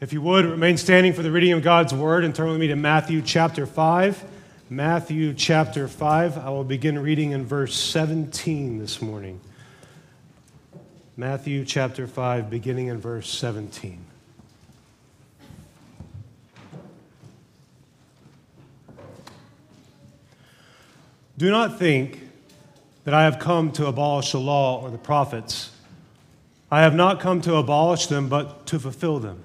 If you would, remain standing for the reading of God's word and turn with me to Matthew chapter 5. Matthew chapter 5. I will begin reading in verse 17 this morning. Matthew chapter 5, beginning in verse 17. Do not think that I have come to abolish the law or the prophets. I have not come to abolish them, but to fulfill them.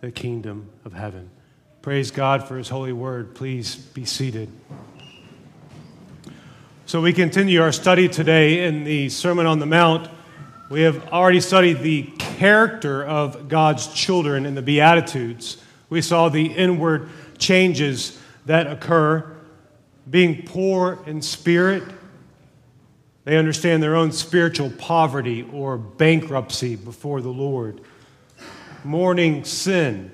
the kingdom of heaven. Praise God for his holy word. Please be seated. So, we continue our study today in the Sermon on the Mount. We have already studied the character of God's children in the Beatitudes. We saw the inward changes that occur, being poor in spirit. They understand their own spiritual poverty or bankruptcy before the Lord mourning sin,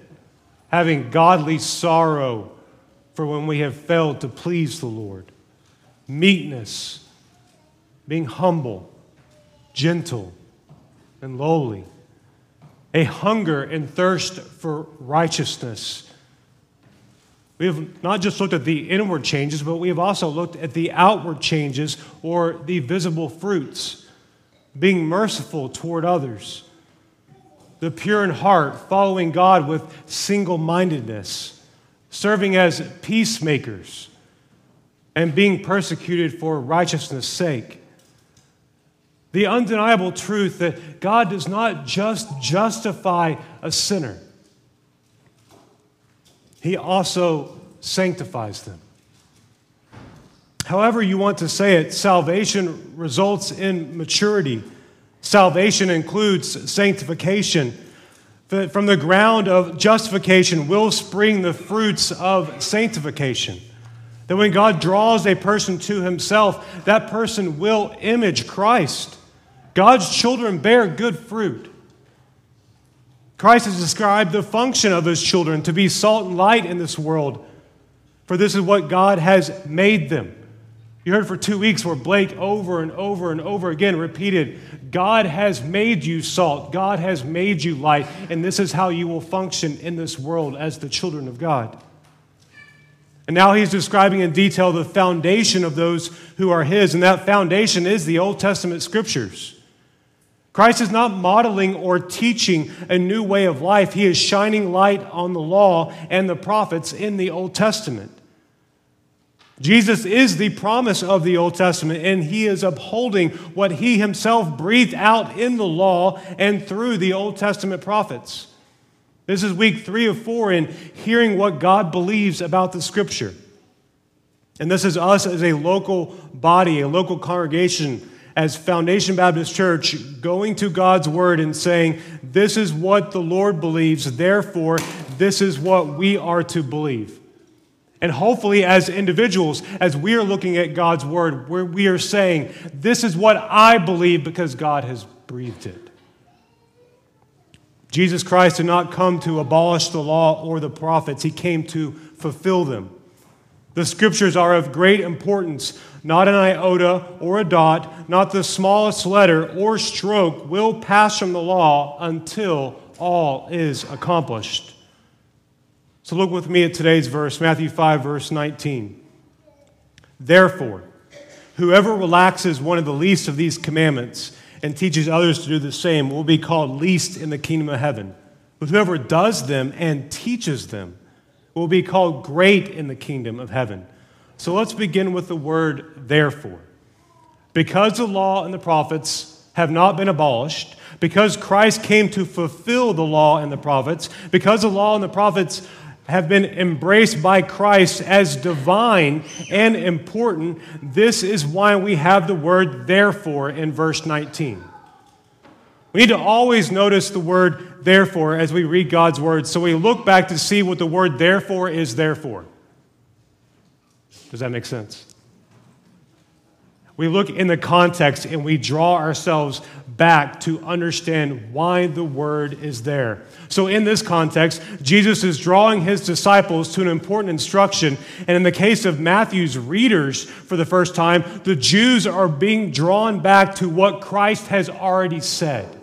having godly sorrow for when we have failed to please the Lord, meekness, being humble, gentle, and lowly, a hunger and thirst for righteousness. We have not just looked at the inward changes, but we have also looked at the outward changes or the visible fruits, being merciful toward others the pure in heart, following God with single mindedness, serving as peacemakers, and being persecuted for righteousness' sake. The undeniable truth that God does not just justify a sinner, He also sanctifies them. However, you want to say it, salvation results in maturity Salvation includes sanctification. From the ground of justification will spring the fruits of sanctification. That when God draws a person to himself, that person will image Christ. God's children bear good fruit. Christ has described the function of his children to be salt and light in this world, for this is what God has made them. You heard for two weeks where Blake over and over and over again repeated God has made you salt, God has made you light, and this is how you will function in this world as the children of God. And now he's describing in detail the foundation of those who are his, and that foundation is the Old Testament scriptures. Christ is not modeling or teaching a new way of life, he is shining light on the law and the prophets in the Old Testament. Jesus is the promise of the Old Testament, and he is upholding what he himself breathed out in the law and through the Old Testament prophets. This is week three of four in hearing what God believes about the scripture. And this is us as a local body, a local congregation, as Foundation Baptist Church, going to God's word and saying, This is what the Lord believes, therefore, this is what we are to believe. And hopefully, as individuals, as we are looking at God's word, where we are saying, This is what I believe because God has breathed it. Jesus Christ did not come to abolish the law or the prophets, He came to fulfill them. The scriptures are of great importance. Not an iota or a dot, not the smallest letter or stroke will pass from the law until all is accomplished. So look with me at today's verse, Matthew 5, verse 19. Therefore, whoever relaxes one of the least of these commandments and teaches others to do the same will be called least in the kingdom of heaven. But whoever does them and teaches them will be called great in the kingdom of heaven. So let's begin with the word therefore. Because the law and the prophets have not been abolished, because Christ came to fulfill the law and the prophets, because the law and the prophets have been embraced by Christ as divine and important, this is why we have the word therefore in verse 19. We need to always notice the word therefore as we read God's word. So we look back to see what the word therefore is there for. Does that make sense? We look in the context and we draw ourselves back to understand why the word is there. So, in this context, Jesus is drawing his disciples to an important instruction. And in the case of Matthew's readers for the first time, the Jews are being drawn back to what Christ has already said.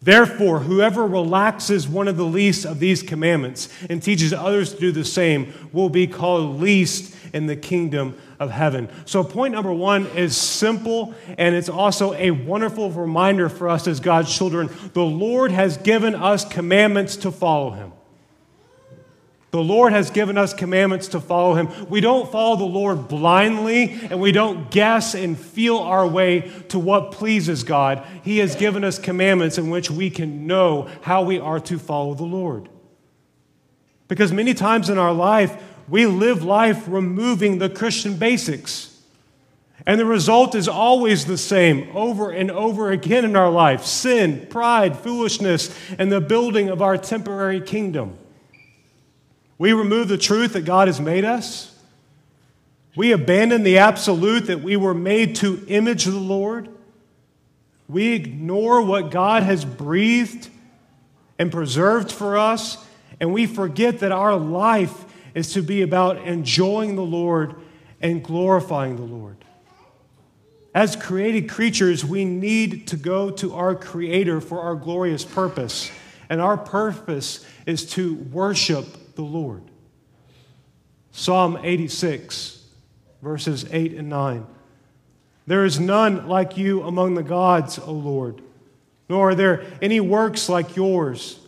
Therefore, whoever relaxes one of the least of these commandments and teaches others to do the same will be called least in the kingdom of heaven. So, point number one is simple, and it's also a wonderful reminder for us as God's children. The Lord has given us commandments to follow Him. The Lord has given us commandments to follow Him. We don't follow the Lord blindly, and we don't guess and feel our way to what pleases God. He has given us commandments in which we can know how we are to follow the Lord. Because many times in our life, we live life removing the Christian basics. And the result is always the same over and over again in our life sin, pride, foolishness, and the building of our temporary kingdom. We remove the truth that God has made us. We abandon the absolute that we were made to image the Lord. We ignore what God has breathed and preserved for us, and we forget that our life is to be about enjoying the Lord and glorifying the Lord. As created creatures, we need to go to our Creator for our glorious purpose. And our purpose is to worship the Lord. Psalm 86, verses 8 and 9. There is none like you among the gods, O Lord, nor are there any works like yours.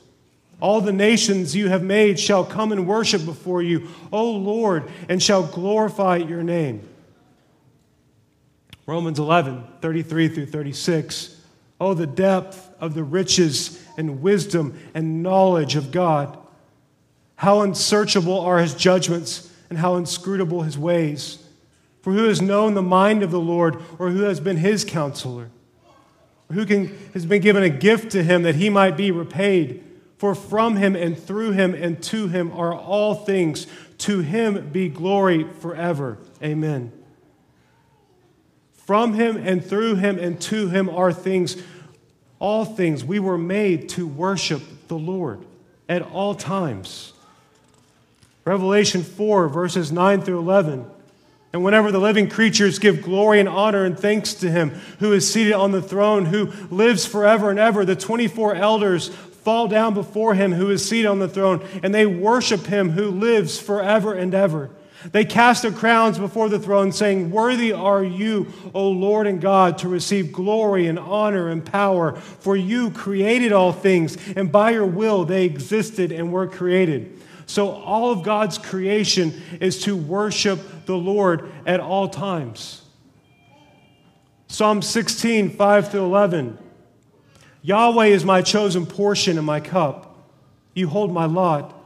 All the nations you have made shall come and worship before you, O Lord, and shall glorify your name. Romans 11, 33 through 36. Oh, the depth of the riches and wisdom and knowledge of God. How unsearchable are his judgments and how inscrutable his ways. For who has known the mind of the Lord, or who has been his counselor? Or who can, has been given a gift to him that he might be repaid? For from him and through him and to him are all things. To him be glory forever. Amen. From him and through him and to him are things, all things. We were made to worship the Lord at all times. Revelation 4, verses 9 through 11. And whenever the living creatures give glory and honor and thanks to him who is seated on the throne, who lives forever and ever, the 24 elders fall down before him who is seated on the throne, and they worship him who lives forever and ever. They cast their crowns before the throne, saying, Worthy are you, O Lord and God, to receive glory and honor and power, for you created all things, and by your will they existed and were created. So all of God's creation is to worship the Lord at all times. Psalm 16, 5 through 11. Yahweh is my chosen portion and my cup. You hold my lot.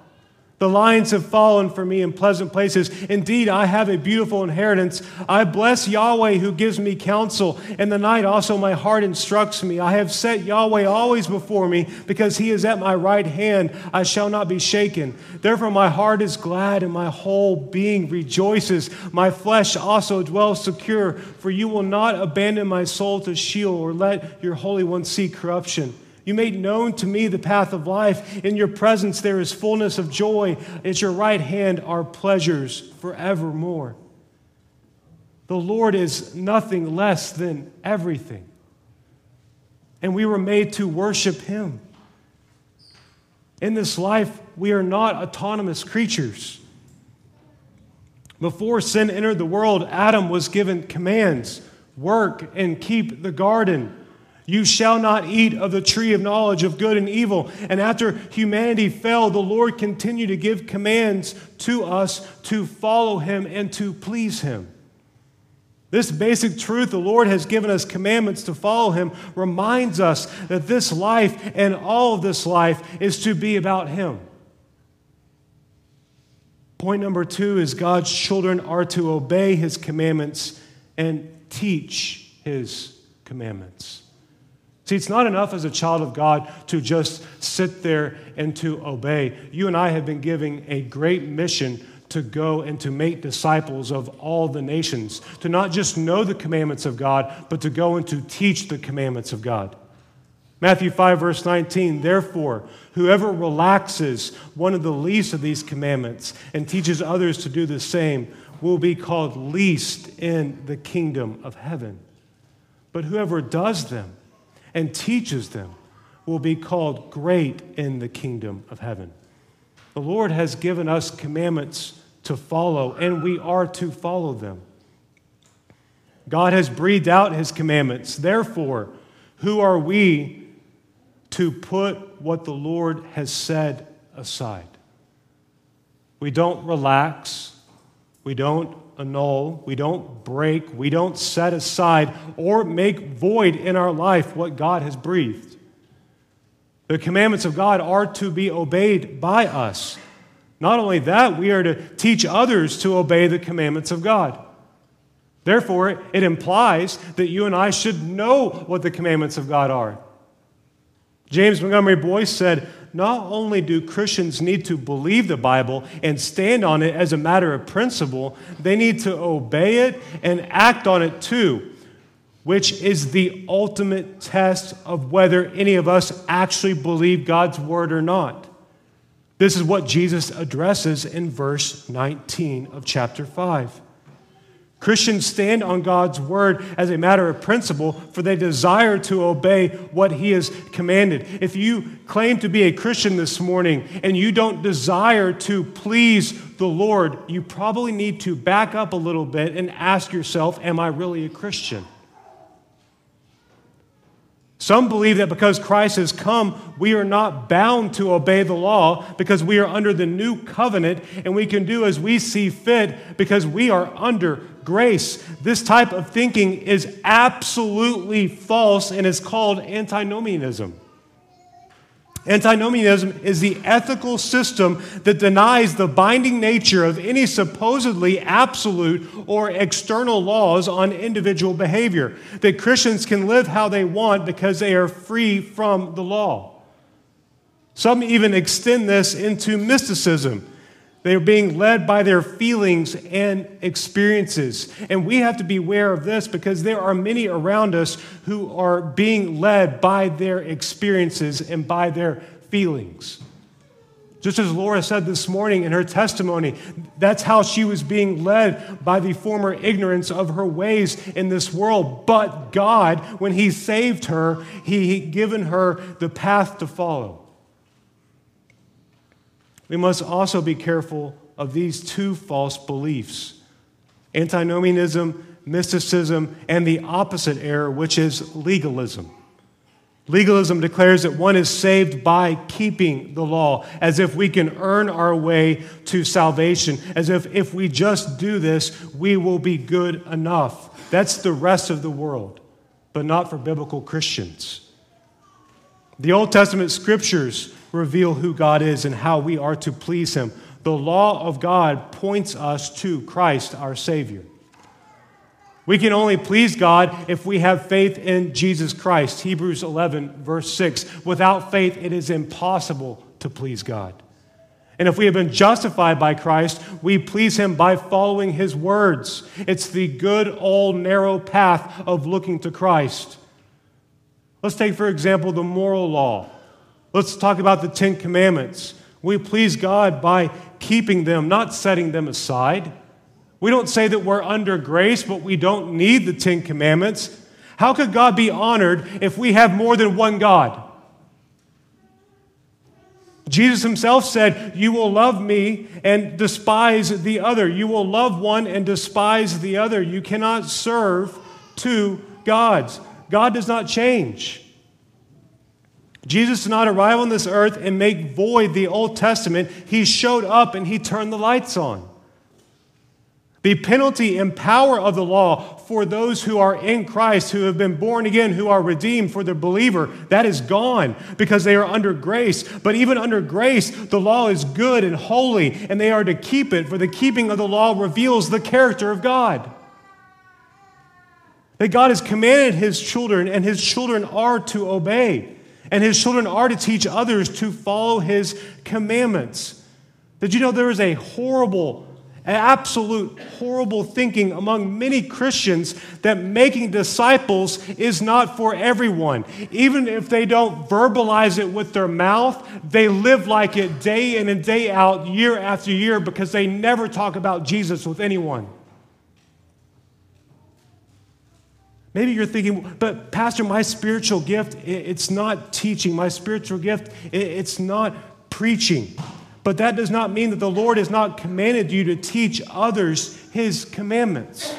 The lines have fallen for me in pleasant places. Indeed, I have a beautiful inheritance. I bless Yahweh who gives me counsel. In the night also my heart instructs me. I have set Yahweh always before me because he is at my right hand. I shall not be shaken. Therefore my heart is glad and my whole being rejoices. My flesh also dwells secure, for you will not abandon my soul to Sheol or let your Holy One see corruption. You made known to me the path of life. In your presence there is fullness of joy. At your right hand are pleasures forevermore. The Lord is nothing less than everything. And we were made to worship Him. In this life, we are not autonomous creatures. Before sin entered the world, Adam was given commands work and keep the garden. You shall not eat of the tree of knowledge of good and evil. And after humanity fell, the Lord continued to give commands to us to follow him and to please him. This basic truth, the Lord has given us commandments to follow him, reminds us that this life and all of this life is to be about him. Point number two is God's children are to obey his commandments and teach his commandments. See, it's not enough as a child of God to just sit there and to obey. You and I have been given a great mission to go and to make disciples of all the nations, to not just know the commandments of God, but to go and to teach the commandments of God. Matthew 5, verse 19, therefore, whoever relaxes one of the least of these commandments and teaches others to do the same will be called least in the kingdom of heaven. But whoever does them and teaches them will be called great in the kingdom of heaven. The Lord has given us commandments to follow, and we are to follow them. God has breathed out his commandments. Therefore, who are we to put what the Lord has said aside? We don't relax. We don't annul. We don't break. We don't set aside or make void in our life what God has breathed. The commandments of God are to be obeyed by us. Not only that, we are to teach others to obey the commandments of God. Therefore, it implies that you and I should know what the commandments of God are. James Montgomery Boice said, Not only do Christians need to believe the Bible and stand on it as a matter of principle, they need to obey it and act on it too, which is the ultimate test of whether any of us actually believe God's word or not. This is what Jesus addresses in verse 19 of chapter 5. Christians stand on God's word as a matter of principle, for they desire to obey what He has commanded. If you claim to be a Christian this morning and you don't desire to please the Lord, you probably need to back up a little bit and ask yourself, Am I really a Christian? Some believe that because Christ has come, we are not bound to obey the law because we are under the new covenant and we can do as we see fit because we are under grace. This type of thinking is absolutely false and is called antinomianism. Antinomianism is the ethical system that denies the binding nature of any supposedly absolute or external laws on individual behavior, that Christians can live how they want because they are free from the law. Some even extend this into mysticism. They are being led by their feelings and experiences. And we have to be aware of this because there are many around us who are being led by their experiences and by their feelings. Just as Laura said this morning in her testimony, that's how she was being led by the former ignorance of her ways in this world. But God, when He saved her, He given her the path to follow. We must also be careful of these two false beliefs antinomianism, mysticism, and the opposite error, which is legalism. Legalism declares that one is saved by keeping the law, as if we can earn our way to salvation, as if if we just do this, we will be good enough. That's the rest of the world, but not for biblical Christians. The Old Testament scriptures reveal who God is and how we are to please Him. The law of God points us to Christ, our Savior. We can only please God if we have faith in Jesus Christ. Hebrews 11, verse 6. Without faith, it is impossible to please God. And if we have been justified by Christ, we please Him by following His words. It's the good old narrow path of looking to Christ. Let's take, for example, the moral law. Let's talk about the Ten Commandments. We please God by keeping them, not setting them aside. We don't say that we're under grace, but we don't need the Ten Commandments. How could God be honored if we have more than one God? Jesus himself said, You will love me and despise the other. You will love one and despise the other. You cannot serve two gods. God does not change. Jesus did not arrive on this earth and make void the Old Testament. He showed up and he turned the lights on. The penalty and power of the law for those who are in Christ, who have been born again, who are redeemed for the believer, that is gone because they are under grace. But even under grace, the law is good and holy, and they are to keep it, for the keeping of the law reveals the character of God. That God has commanded his children, and his children are to obey. And his children are to teach others to follow his commandments. Did you know there is a horrible absolute horrible thinking among many Christians that making disciples is not for everyone. Even if they don't verbalize it with their mouth, they live like it day in and day out, year after year, because they never talk about Jesus with anyone. Maybe you're thinking, but Pastor, my spiritual gift, it's not teaching. My spiritual gift, it's not preaching. But that does not mean that the Lord has not commanded you to teach others his commandments.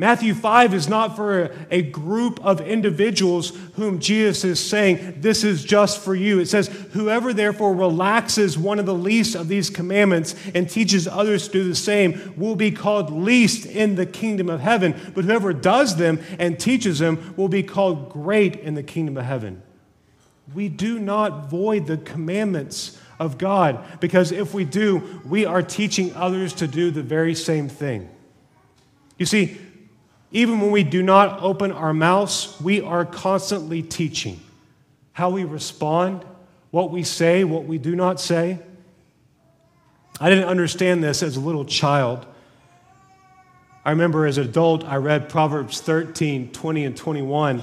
Matthew 5 is not for a group of individuals whom Jesus is saying, This is just for you. It says, Whoever therefore relaxes one of the least of these commandments and teaches others to do the same will be called least in the kingdom of heaven. But whoever does them and teaches them will be called great in the kingdom of heaven we do not void the commandments of God because if we do, we are teaching others to do the very same thing. You see, even when we do not open our mouths, we are constantly teaching how we respond, what we say, what we do not say. I didn't understand this as a little child. I remember as an adult, I read Proverbs 13, 20, and 21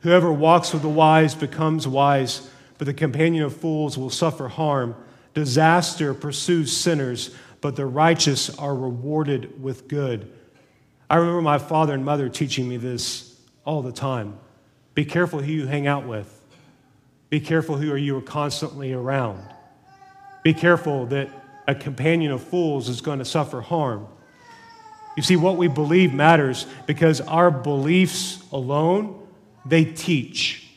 Whoever walks with the wise becomes wise, but the companion of fools will suffer harm. Disaster pursues sinners, but the righteous are rewarded with good. I remember my father and mother teaching me this all the time. Be careful who you hang out with. Be careful who you are constantly around. Be careful that a companion of fools is going to suffer harm. You see, what we believe matters because our beliefs alone they teach.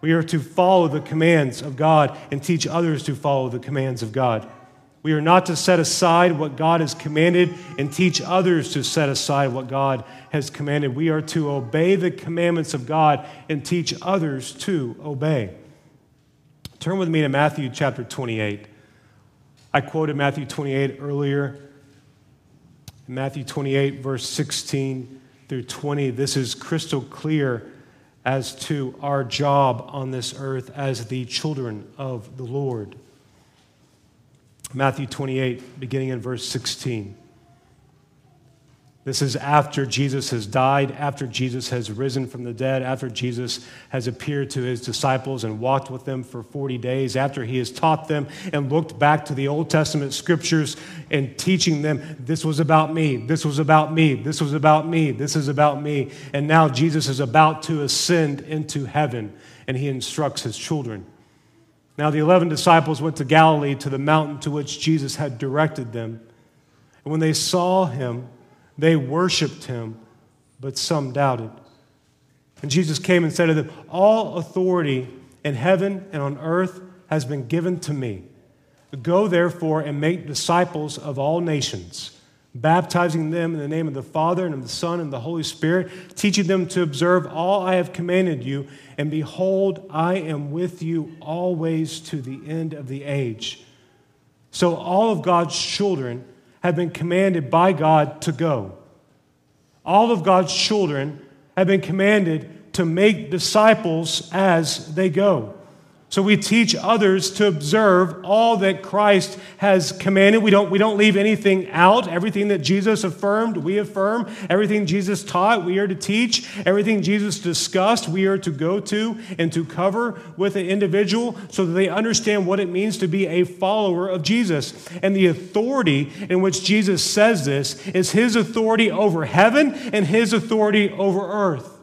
We are to follow the commands of God and teach others to follow the commands of God. We are not to set aside what God has commanded and teach others to set aside what God has commanded. We are to obey the commandments of God and teach others to obey. Turn with me to Matthew chapter 28. I quoted Matthew 28 earlier. In Matthew 28, verse 16 through 20, this is crystal clear as to our job on this earth as the children of the Lord. Matthew 28, beginning in verse 16. This is after Jesus has died, after Jesus has risen from the dead, after Jesus has appeared to his disciples and walked with them for 40 days, after he has taught them and looked back to the Old Testament scriptures and teaching them, this was about me, this was about me, this was about me, this is about me. And now Jesus is about to ascend into heaven and he instructs his children. Now the 11 disciples went to Galilee to the mountain to which Jesus had directed them. And when they saw him, they worshiped him, but some doubted. And Jesus came and said to them, All authority in heaven and on earth has been given to me. Go therefore and make disciples of all nations, baptizing them in the name of the Father and of the Son and the Holy Spirit, teaching them to observe all I have commanded you. And behold, I am with you always to the end of the age. So all of God's children have been commanded by God to go. All of God's children have been commanded to make disciples as they go. So we teach others to observe all that Christ has commanded. We don't, we don't leave anything out. Everything that Jesus affirmed, we affirm. Everything Jesus taught, we are to teach. Everything Jesus discussed, we are to go to and to cover with an individual so that they understand what it means to be a follower of Jesus. And the authority in which Jesus says this is his authority over heaven and his authority over earth.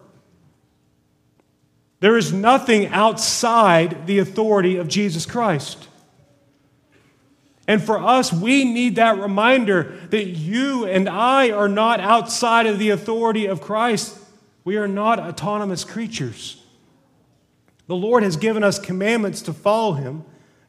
There is nothing outside the authority of Jesus Christ. And for us, we need that reminder that you and I are not outside of the authority of Christ. We are not autonomous creatures. The Lord has given us commandments to follow Him.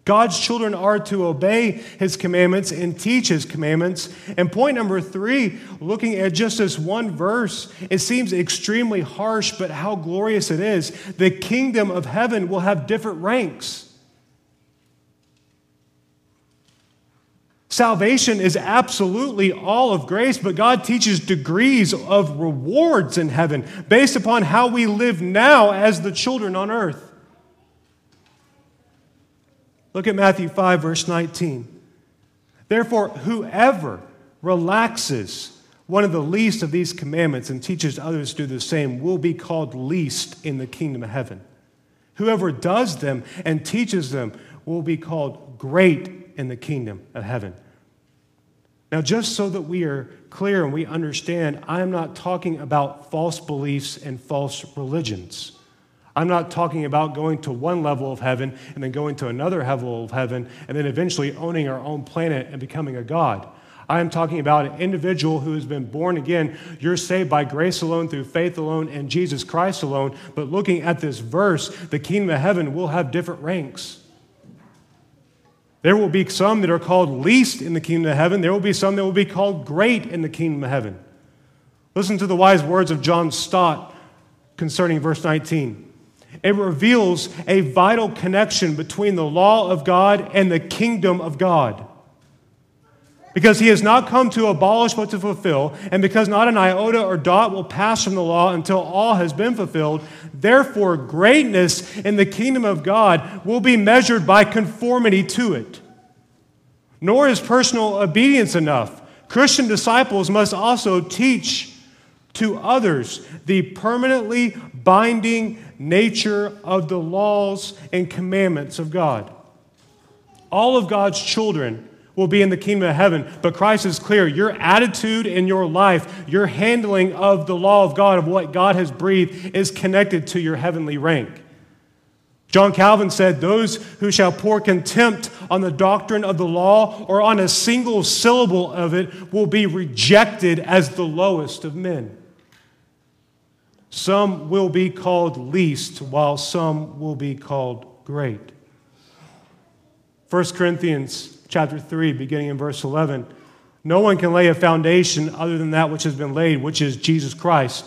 God's children are to obey his commandments and teach his commandments. And point number three, looking at just this one verse, it seems extremely harsh, but how glorious it is. The kingdom of heaven will have different ranks. Salvation is absolutely all of grace, but God teaches degrees of rewards in heaven based upon how we live now as the children on earth. Look at Matthew 5, verse 19. Therefore, whoever relaxes one of the least of these commandments and teaches others to do the same will be called least in the kingdom of heaven. Whoever does them and teaches them will be called great in the kingdom of heaven. Now, just so that we are clear and we understand, I am not talking about false beliefs and false religions. I'm not talking about going to one level of heaven and then going to another level of heaven and then eventually owning our own planet and becoming a God. I am talking about an individual who has been born again. You're saved by grace alone, through faith alone, and Jesus Christ alone. But looking at this verse, the kingdom of heaven will have different ranks. There will be some that are called least in the kingdom of heaven. There will be some that will be called great in the kingdom of heaven. Listen to the wise words of John Stott concerning verse 19. It reveals a vital connection between the law of God and the kingdom of God. Because he has not come to abolish but to fulfill, and because not an iota or dot will pass from the law until all has been fulfilled, therefore greatness in the kingdom of God will be measured by conformity to it. Nor is personal obedience enough. Christian disciples must also teach to others the permanently binding nature of the laws and commandments of God. All of God's children will be in the kingdom of heaven. But Christ is clear your attitude in your life, your handling of the law of God, of what God has breathed, is connected to your heavenly rank. John Calvin said, Those who shall pour contempt on the doctrine of the law or on a single syllable of it will be rejected as the lowest of men. Some will be called least, while some will be called great. 1 Corinthians chapter 3, beginning in verse 11. No one can lay a foundation other than that which has been laid, which is Jesus Christ.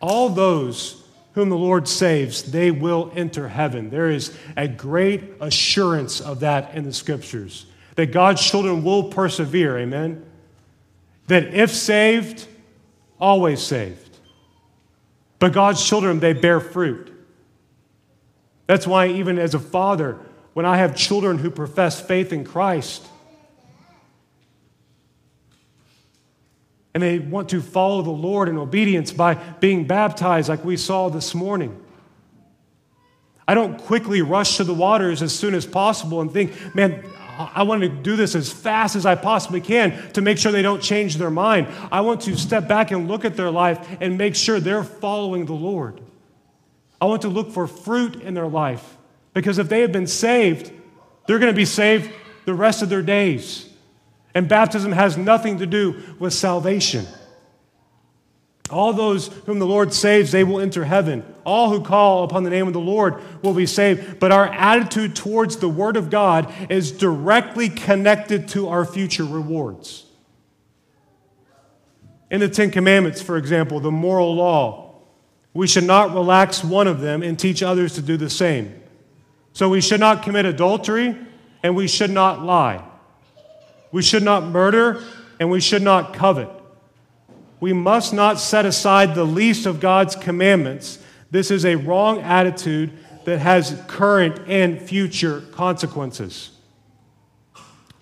All those whom the Lord saves, they will enter heaven. There is a great assurance of that in the scriptures that God's children will persevere. Amen. That if saved, always saved. But God's children, they bear fruit. That's why, even as a father, when I have children who profess faith in Christ and they want to follow the Lord in obedience by being baptized, like we saw this morning. I don't quickly rush to the waters as soon as possible and think, man, I want to do this as fast as I possibly can to make sure they don't change their mind. I want to step back and look at their life and make sure they're following the Lord. I want to look for fruit in their life. Because if they have been saved, they're going to be saved the rest of their days. And baptism has nothing to do with salvation. All those whom the Lord saves, they will enter heaven. All who call upon the name of the Lord will be saved. But our attitude towards the Word of God is directly connected to our future rewards. In the Ten Commandments, for example, the moral law, we should not relax one of them and teach others to do the same. So we should not commit adultery and we should not lie. We should not murder and we should not covet. We must not set aside the least of God's commandments. This is a wrong attitude that has current and future consequences.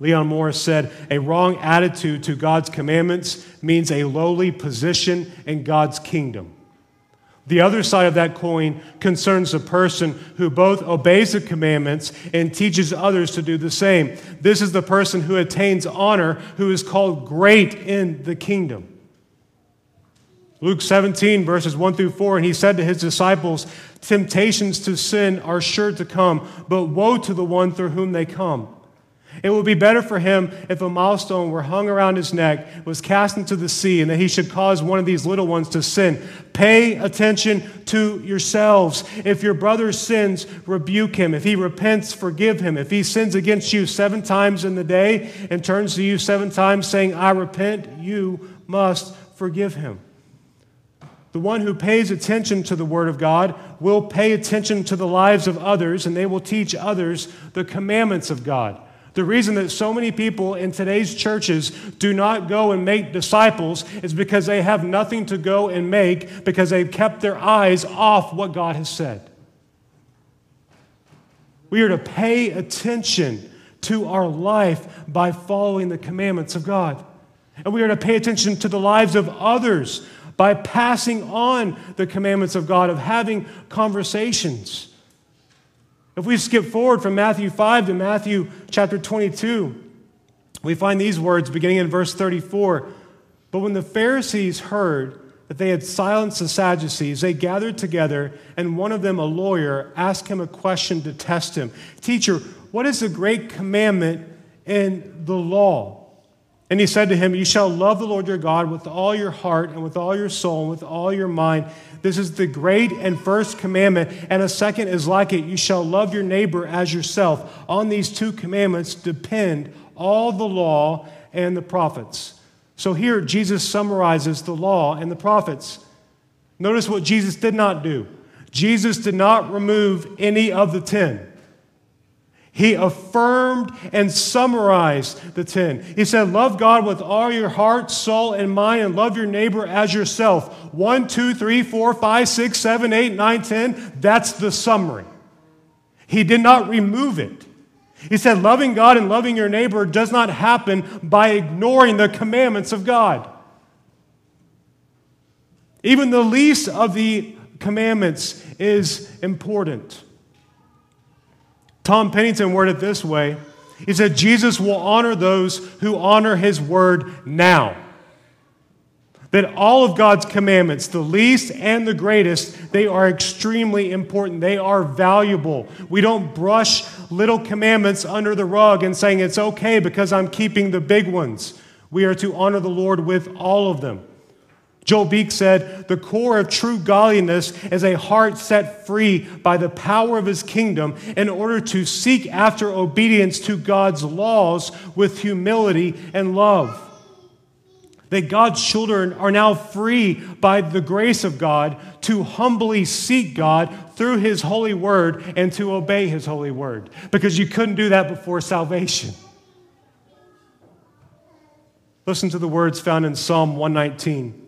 Leon Morris said, A wrong attitude to God's commandments means a lowly position in God's kingdom. The other side of that coin concerns the person who both obeys the commandments and teaches others to do the same. This is the person who attains honor, who is called great in the kingdom. Luke 17, verses 1 through 4, and he said to his disciples, Temptations to sin are sure to come, but woe to the one through whom they come. It would be better for him if a milestone were hung around his neck, was cast into the sea, and that he should cause one of these little ones to sin. Pay attention to yourselves. If your brother sins, rebuke him. If he repents, forgive him. If he sins against you seven times in the day and turns to you seven times saying, I repent, you must forgive him. The one who pays attention to the Word of God will pay attention to the lives of others, and they will teach others the commandments of God. The reason that so many people in today's churches do not go and make disciples is because they have nothing to go and make because they've kept their eyes off what God has said. We are to pay attention to our life by following the commandments of God. And we are to pay attention to the lives of others by passing on the commandments of God, of having conversations. If we skip forward from Matthew 5 to Matthew chapter 22, we find these words beginning in verse 34. But when the Pharisees heard that they had silenced the Sadducees, they gathered together, and one of them, a lawyer, asked him a question to test him Teacher, what is the great commandment in the law? And he said to him, You shall love the Lord your God with all your heart and with all your soul and with all your mind. This is the great and first commandment. And a second is like it you shall love your neighbor as yourself. On these two commandments depend all the law and the prophets. So here, Jesus summarizes the law and the prophets. Notice what Jesus did not do. Jesus did not remove any of the ten. He affirmed and summarized the 10. He said, Love God with all your heart, soul, and mind, and love your neighbor as yourself. One, two, three, four, five, six, seven, eight, nine, ten. That's the summary. He did not remove it. He said, Loving God and loving your neighbor does not happen by ignoring the commandments of God. Even the least of the commandments is important. Tom Pennington worded it this way He said, Jesus will honor those who honor his word now. That all of God's commandments, the least and the greatest, they are extremely important. They are valuable. We don't brush little commandments under the rug and saying it's okay because I'm keeping the big ones. We are to honor the Lord with all of them. Joel Beeke said, The core of true godliness is a heart set free by the power of his kingdom in order to seek after obedience to God's laws with humility and love. That God's children are now free by the grace of God to humbly seek God through his holy word and to obey his holy word. Because you couldn't do that before salvation. Listen to the words found in Psalm 119.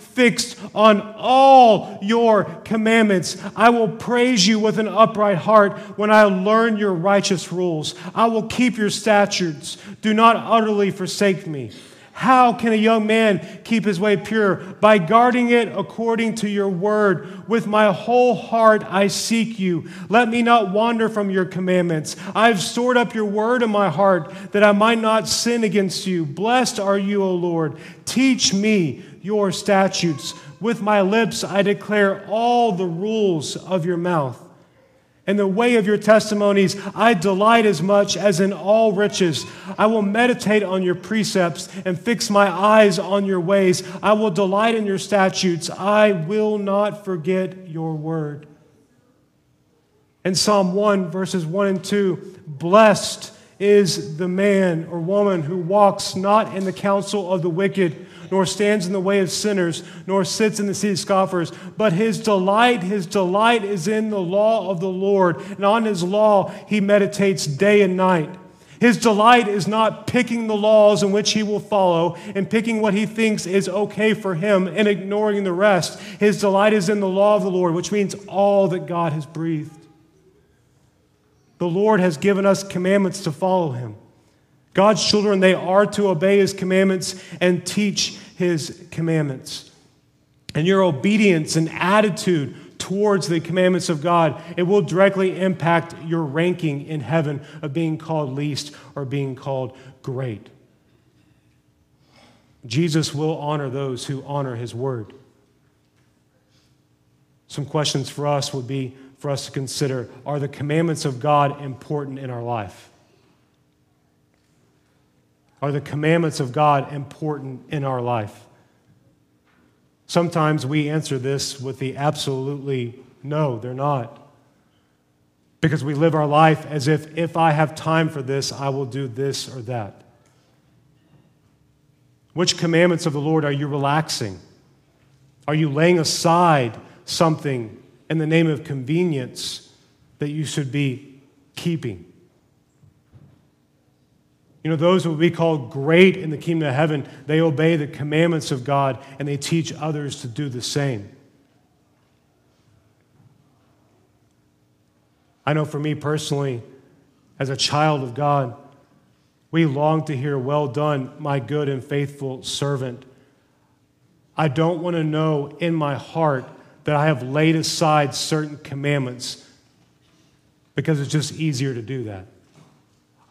fixed on all your commandments. I will praise you with an upright heart when I learn your righteous rules. I will keep your statutes. Do not utterly forsake me. How can a young man keep his way pure? By guarding it according to your word. With my whole heart I seek you. Let me not wander from your commandments. I have stored up your word in my heart that I might not sin against you. Blessed are you, O Lord. Teach me your statutes. With my lips I declare all the rules of your mouth. In the way of your testimonies, I delight as much as in all riches. I will meditate on your precepts and fix my eyes on your ways. I will delight in your statutes. I will not forget your word. In Psalm 1, verses 1 and 2, blessed is the man or woman who walks not in the counsel of the wicked nor stands in the way of sinners, nor sits in the seat of scoffers. But his delight, his delight is in the law of the Lord, and on his law he meditates day and night. His delight is not picking the laws in which he will follow and picking what he thinks is okay for him and ignoring the rest. His delight is in the law of the Lord, which means all that God has breathed. The Lord has given us commandments to follow him. God's children, they are to obey his commandments and teach his commandments. And your obedience and attitude towards the commandments of God, it will directly impact your ranking in heaven of being called least or being called great. Jesus will honor those who honor his word. Some questions for us would be for us to consider are the commandments of God important in our life? Are the commandments of God important in our life? Sometimes we answer this with the absolutely no, they're not. Because we live our life as if, if I have time for this, I will do this or that. Which commandments of the Lord are you relaxing? Are you laying aside something in the name of convenience that you should be keeping? You know, those who be called great in the kingdom of heaven, they obey the commandments of God and they teach others to do the same. I know for me personally, as a child of God, we long to hear, Well done, my good and faithful servant. I don't want to know in my heart that I have laid aside certain commandments because it's just easier to do that.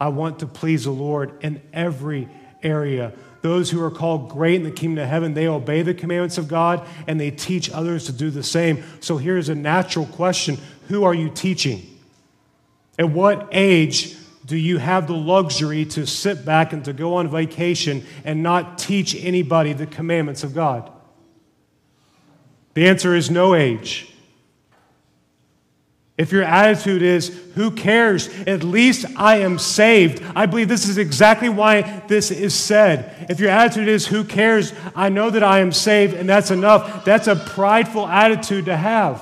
I want to please the Lord in every area. Those who are called great in the kingdom of heaven, they obey the commandments of God and they teach others to do the same. So here's a natural question Who are you teaching? At what age do you have the luxury to sit back and to go on vacation and not teach anybody the commandments of God? The answer is no age. If your attitude is, who cares? At least I am saved. I believe this is exactly why this is said. If your attitude is, who cares? I know that I am saved and that's enough. That's a prideful attitude to have.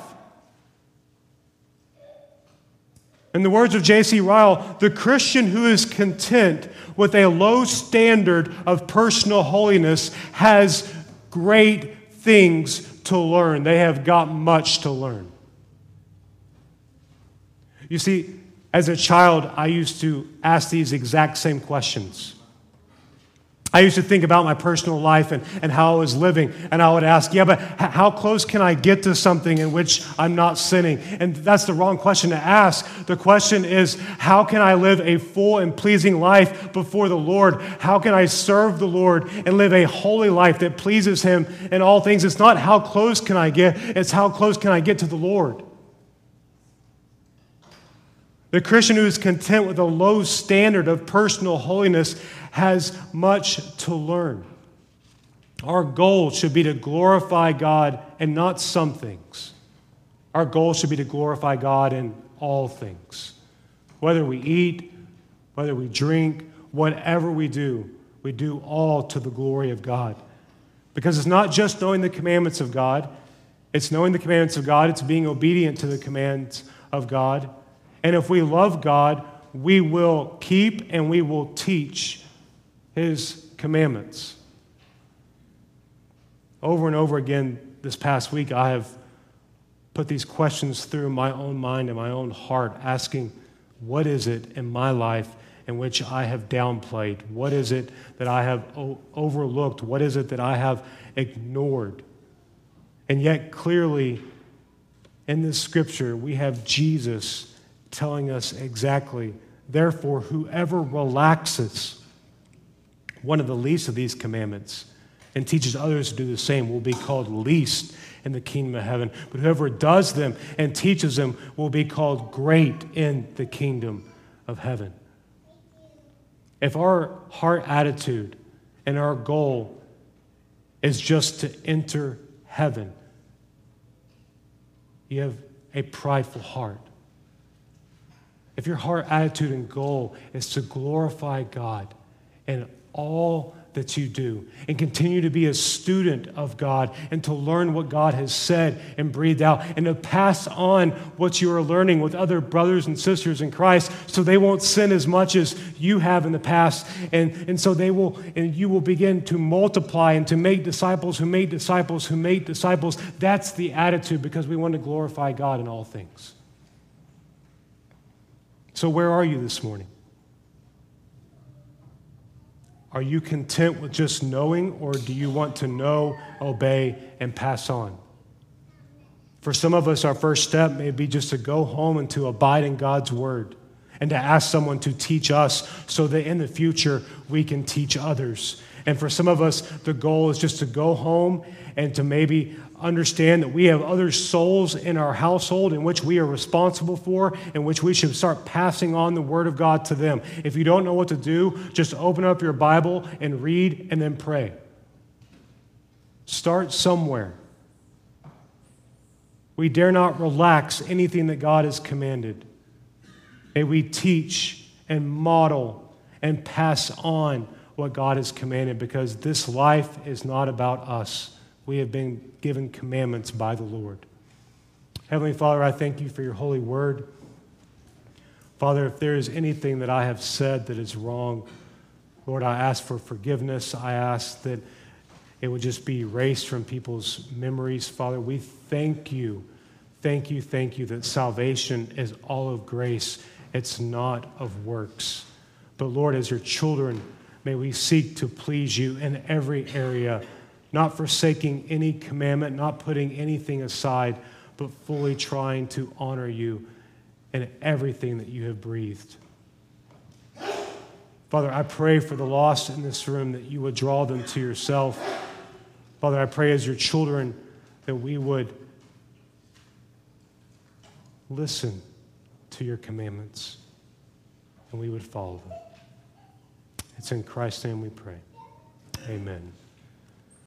In the words of J.C. Ryle, the Christian who is content with a low standard of personal holiness has great things to learn. They have got much to learn. You see, as a child, I used to ask these exact same questions. I used to think about my personal life and, and how I was living, and I would ask, yeah, but how close can I get to something in which I'm not sinning? And that's the wrong question to ask. The question is, how can I live a full and pleasing life before the Lord? How can I serve the Lord and live a holy life that pleases Him in all things? It's not how close can I get, it's how close can I get to the Lord. The Christian who is content with a low standard of personal holiness has much to learn. Our goal should be to glorify God and not some things. Our goal should be to glorify God in all things. Whether we eat, whether we drink, whatever we do, we do all to the glory of God. Because it's not just knowing the commandments of God, it's knowing the commandments of God, it's being obedient to the commands of God. And if we love God, we will keep and we will teach his commandments. Over and over again this past week, I have put these questions through my own mind and my own heart, asking, What is it in my life in which I have downplayed? What is it that I have o- overlooked? What is it that I have ignored? And yet, clearly, in this scripture, we have Jesus telling us exactly, therefore, whoever relaxes one of the least of these commandments and teaches others to do the same will be called least in the kingdom of heaven. But whoever does them and teaches them will be called great in the kingdom of heaven. If our heart attitude and our goal is just to enter heaven, you have a prideful heart. If your heart attitude and goal is to glorify God in all that you do and continue to be a student of God and to learn what God has said and breathed out and to pass on what you are learning with other brothers and sisters in Christ so they won't sin as much as you have in the past. And, and so they will and you will begin to multiply and to make disciples who make disciples who make disciples. That's the attitude because we want to glorify God in all things so where are you this morning Are you content with just knowing, or do you want to know, obey, and pass on? For some of us, our first step may be just to go home and to abide in God's word and to ask someone to teach us so that in the future we can teach others. And for some of us, the goal is just to go home and to maybe understand that we have other souls in our household in which we are responsible for, in which we should start passing on the Word of God to them. If you don't know what to do, just open up your Bible and read and then pray. Start somewhere. We dare not relax anything that God has commanded. May we teach and model and pass on what God has commanded because this life is not about us. We have been given commandments by the Lord. Heavenly Father, I thank you for your holy word. Father, if there is anything that I have said that is wrong, Lord, I ask for forgiveness. I ask that it would just be erased from people's memories. Father, we thank you, thank you, thank you that salvation is all of grace, it's not of works. But Lord, as your children, may we seek to please you in every area not forsaking any commandment, not putting anything aside, but fully trying to honor you in everything that you have breathed. Father, I pray for the lost in this room that you would draw them to yourself. Father, I pray as your children that we would listen to your commandments and we would follow them. It's in Christ's name we pray. Amen.